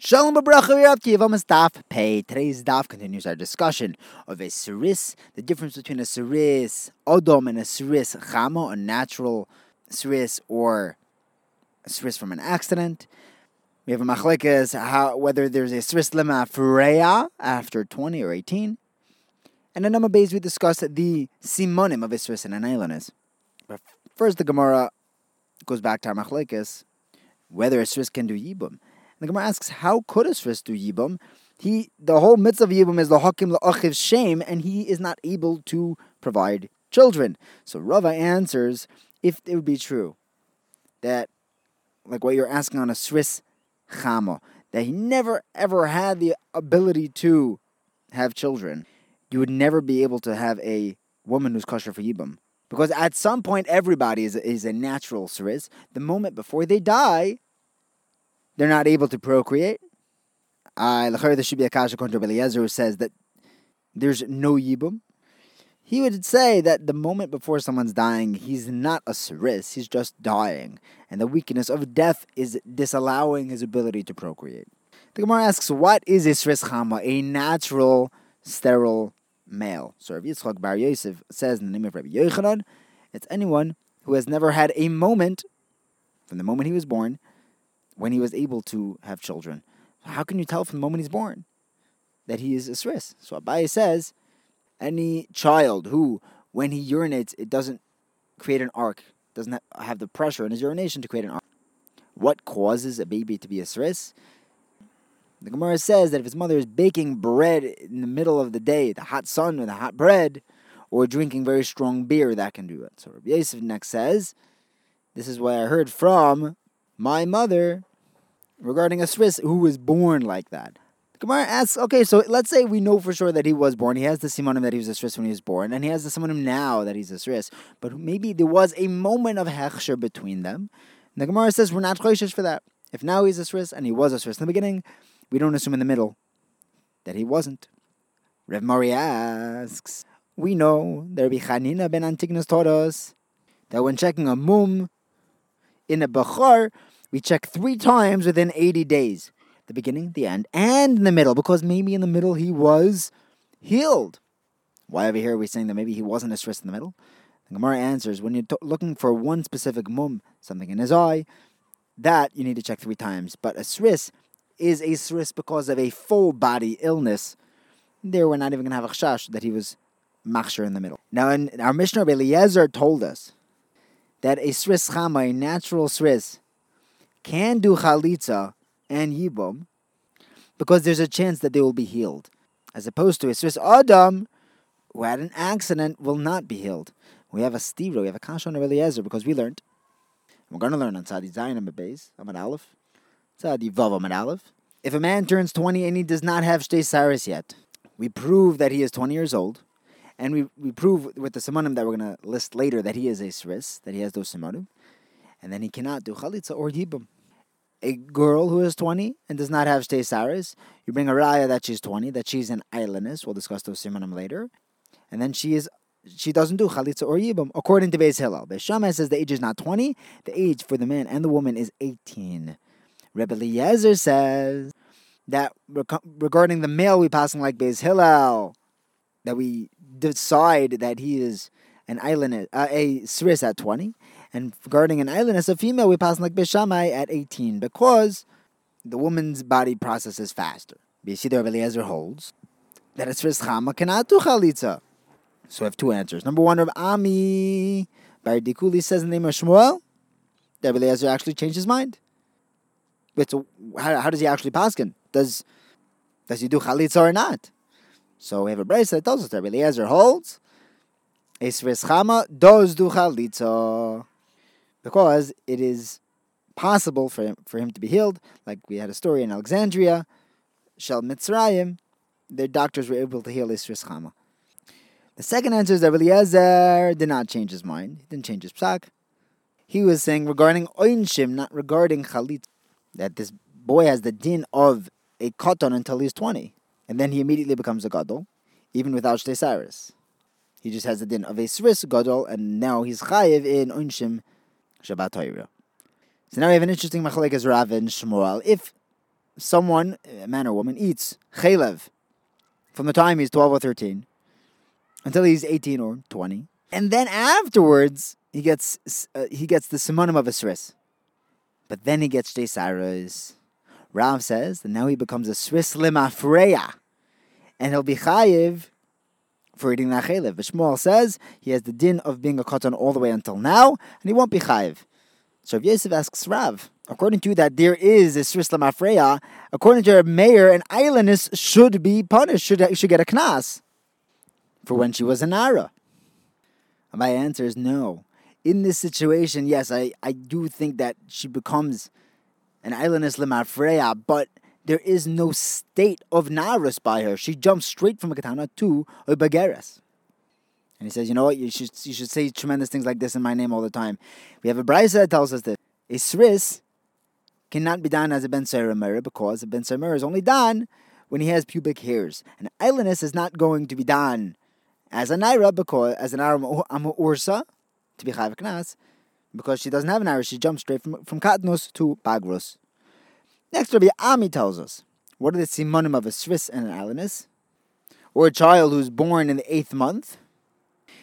Shalom Babracha Kivam Daf. Today's daf continues our discussion of a siris, the difference between a siris odom and a siris chamo, a natural siris or a siris from an accident. We have a machlekes how whether there's a siris lema freya after 20 or 18. And in number base we discussed the simonim of a siris and an. But first the Gemara goes back to our machlekes whether a siris can do yibum. The Gemara asks, how could a Sris do Yibum? He, the whole mitzvah of Yibum is the Hakim La'achiv shame, and he is not able to provide children. So Rava answers, if it would be true that, like what you're asking on a Sris Chama, that he never ever had the ability to have children, you would never be able to have a woman who's kosher for Yibum. Because at some point, everybody is, is a natural Sris. The moment before they die, they're not able to procreate. Uh, there should be a kasha contra Eliezer who says that there's no yibum. He would say that the moment before someone's dying, he's not a saris, he's just dying. And the weakness of death is disallowing his ability to procreate. The Gemara asks, what is a saris chama, a natural sterile male? So Rabbi Yitzchak Bar Yosef says in the name of Rabbi Yochanan, it's anyone who has never had a moment, from the moment he was born, when he was able to have children. How can you tell from the moment he's born that he is a sris? So Abaye says, any child who, when he urinates, it doesn't create an arc, doesn't have the pressure in his urination to create an arc. What causes a baby to be a sris? The Gemara says that if his mother is baking bread in the middle of the day, the hot sun or the hot bread, or drinking very strong beer, that can do it. So Rabbi Yosef next says, this is what I heard from my mother regarding a sris who was born like that. Gemara asks, okay, so let's say we know for sure that he was born. He has the simonim that he was a sris when he was born, and he has the simonim now that he's a sris. But maybe there was a moment of hechsher between them. And the Gemara says we're not choishes for that. If now he's a sris and he was a sris in the beginning, we don't assume in the middle that he wasn't. Rev Mori asks, we know that Rabbi Chanina ben Antigonus taught us that when checking a mum in a bachar, we check three times within 80 days the beginning, the end, and the middle, because maybe in the middle he was healed. Why over here are we saying that maybe he wasn't a stress in the middle? The Gemara answers when you're t- looking for one specific mum, something in his eye, that you need to check three times. But a sris is a sris because of a full body illness. There, we're not even going to have a chash that he was machshir in the middle. Now, in our Mishnah, Eliezer told us that a sris chama, a natural sris, can do chalitza and yibum because there's a chance that they will be healed, as opposed to a sris Adam who had an accident will not be healed. We have a stira, we have a kasha on Eliezer because we learned. We're going to learn on Tzadi Zayin Amid Beis, Amid Aleph, Tzadi Vav Amid Aleph. If a man turns 20 and he does not have Shtei Saris yet, we prove that he is 20 years old, and we, we prove with the simonim that we're going to list later that he is a Sris, that he has those simonim, and then he cannot do Chalitza or Yibum a girl who is 20 and does not have stay saris, you bring a raya that she's 20, that she's an aylonis. We'll discuss those simanim later. And then she is she doesn't do chalitza or yibum, according to Beis Hillel. Beis Shammai says the age is not 20, the age for the man and the woman is 18. Rebbe Eliezer says that regarding the male, we pass him like Beis Hillel, that we decide that he is an island, uh, a sris at 20, and regarding an island as a female, we pass like Beis Shammai at 18 because the woman's body processes faster. Bishida Eliezer holds that it's cannot do chalitza. So we have two answers. Number one, of Ami Bar Dikuli says the name of Shmuel that Eliezer actually changed his mind. But so how, how does he actually paskin? Does does he do chalitza or not? So we have a brace that tells us that Eliezer holds Esres Chama does do chalitza because it is possible for him, for him to be healed. Like we had a story in Alexandria, Shel Mitzrayim, their doctors were able to heal Isris Chama. The second answer is that Eliezer did not change his mind. He didn't change his psak. He was saying regarding Oinshim, not regarding Chalit, that this boy has the din of a katan until he's 20. And then he immediately becomes a gadol, even without Shtesaris. He just has the din of a Sris gadol, and now he's chayiv in Oinshim Shabbat Torah. So now we have an interesting machlekes Rav and Shmuel. If someone, a man or woman, eats chaylev from the time he's 12 or 13 until he's 18 or 20, and then afterwards he gets uh, he gets the simonim of a sris, but then he gets jeisaras. Rav says that now he becomes a sris limafreya, and he'll be chayiv for eating that chaylev. But Shmuel says he has the din of being a katan all the way until now, and he won't be chayiv. So if Yosef asks Rav, according to that there is a sris lamafreya, according to a mayor, an aylonis should be punished, should should get a knas for when she was an ara. And my answer is no. In this situation, yes, I, I do think that she becomes an aylonis lemafreya, but there is no state of naris by her. She jumps straight from a katana to a bageres. And he says, you know what, you should you should say tremendous things like this in my name all the time. We have a brisa that tells us that a sris cannot be done as a ben sorer because a ben sorer is only done when he has pubic hairs. An aylonis is not going to be done as a naira because as an aram ursa to be chayv knas because she doesn't have an naira. She jumps straight from from katnus to bagrus. Next, Rabbi Ami tells us what are the simonim of a sris and an aylonis, or a child who's born in the eighth month.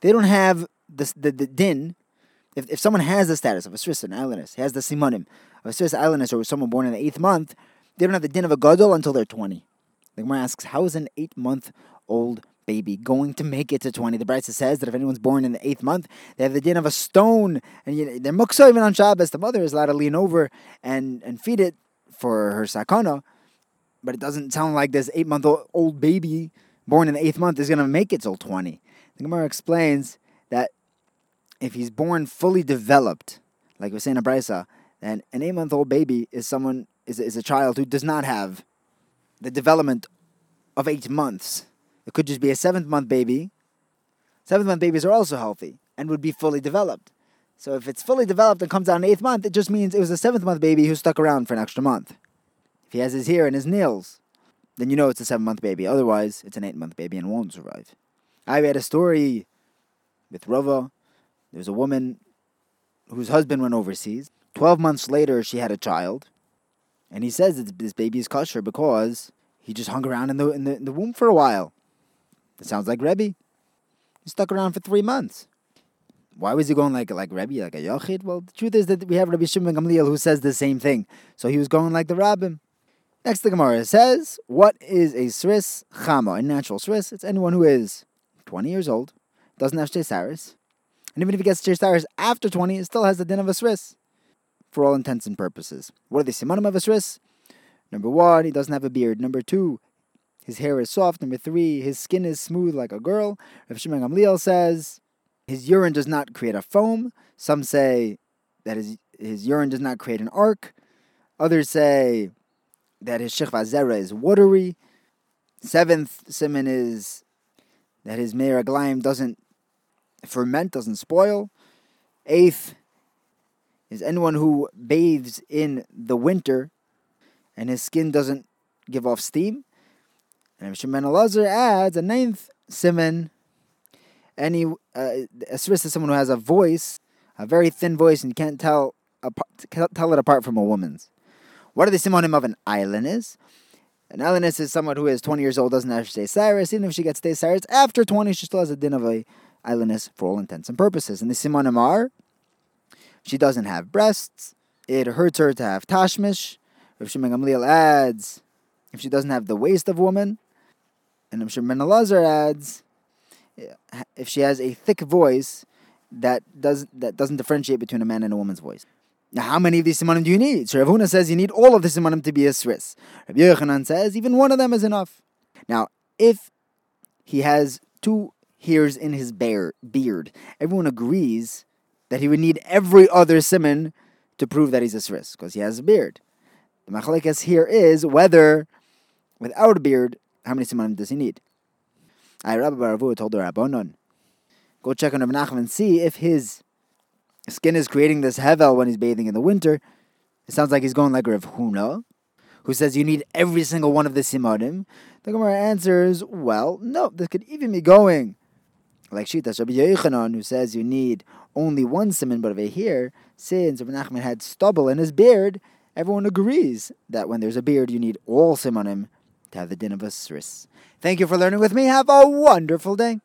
They don't have the the, the din. If, if someone has the status of a sris and aylonis, has the simonim of a sris aylonis, or someone born in the eighth month, they don't have the din of a gadol until they're twenty. The Gemara asks, how is an eight month old baby going to make it to 20. The Brisa says that if anyone's born in the eighth month, they have the din of a stone. And they're muksa even on Shabbos. The mother is allowed to lean over and, and feed it for her sakana. But it doesn't sound like this eight month old baby born in the eighth month is going to make it till 20. The Gemara explains that if he's born fully developed, like we say in a Brisa, then an eight month old baby is someone is, is a child who does not have the development of eight months. It could just be a seventh month baby. Seventh month babies are also healthy and would be fully developed. So if it's fully developed and comes out in the eighth month, it just means it was a seventh month baby who stuck around for an extra month. If he has his hair and his nails, then you know it's a seven month baby. Otherwise, it's an eight month baby and won't survive. I read a story with Rava. There was a woman whose husband went overseas. Twelve months later, she had a child, and he says that this baby is kosher because he just hung around in the in the, in the womb for a while. That sounds like Rebbe. He stuck around for three months. Why was he going like like Rebbe, like a Yochid? Well, the truth is that we have Rabbi Shimon Gamliel who says the same thing. So he was going like the Rabbim. Next, the Gemara says, "What is a sris chama? A natural sris? It's anyone who is 20 years old, doesn't have sheisaris, and even if he gets sheisaris after 20, it still has the din of a sris, for all intents and purposes. What are the simanim of a sris? Number one, he doesn't have a beard. Number two, his hair is soft. Number three, his skin is smooth like a girl. Rav Shimon Gamliel says his urine does not create a foam. Some say that his, his urine does not create an arc. Others say that his shechva zera is watery. Seventh simon is that his mei raglayim doesn't ferment, doesn't spoil. Eighth is anyone who bathes in the winter and his skin doesn't give off steam. And Shimon Elazar adds a ninth simon. Any uh, sris someone who has a voice, a very thin voice, and you can't tell apart, tell it apart from a woman's. What are the simonim of an aylonis? An aylonis is someone who is 20 years old, doesn't have to stay Cyrus. Even if she gets stay Cyrus after 20, she still has a din of a aylonis for all intents and purposes. And the simonim are she doesn't have breasts, it hurts her to have tashmish. Rav Shimon Gamliel adds if she doesn't have the waist of a woman, and I'm sure Menelazar adds, if she has a thick voice that does that doesn't differentiate between a man and a woman's voice. Now, how many of these simanim do you need? So Rav says you need all of the simanim to be a sris. Rabbi Yochanan says even one of them is enough. Now, if he has two hairs in his bear, beard, everyone agrees that he would need every other simon to prove that he's a sris because he has a beard. The machlekes here is whether without a beard how many simanim does he need? Told the Rabbanon, go check on Rabbi Nachman and see if his skin is creating this hevel when he's bathing in the winter. It sounds like he's going like Rav Huna, who says you need every single one of the simanim. The Gemara answers, well, no, this could even be going like Shita Rabbi Yochanan, who says you need only one simon, but over here, since Rabbi Nachman had stubble in his beard, everyone agrees that when there's a beard, you need all simonim to have the din of a. Thank you for learning with me. Have a wonderful day.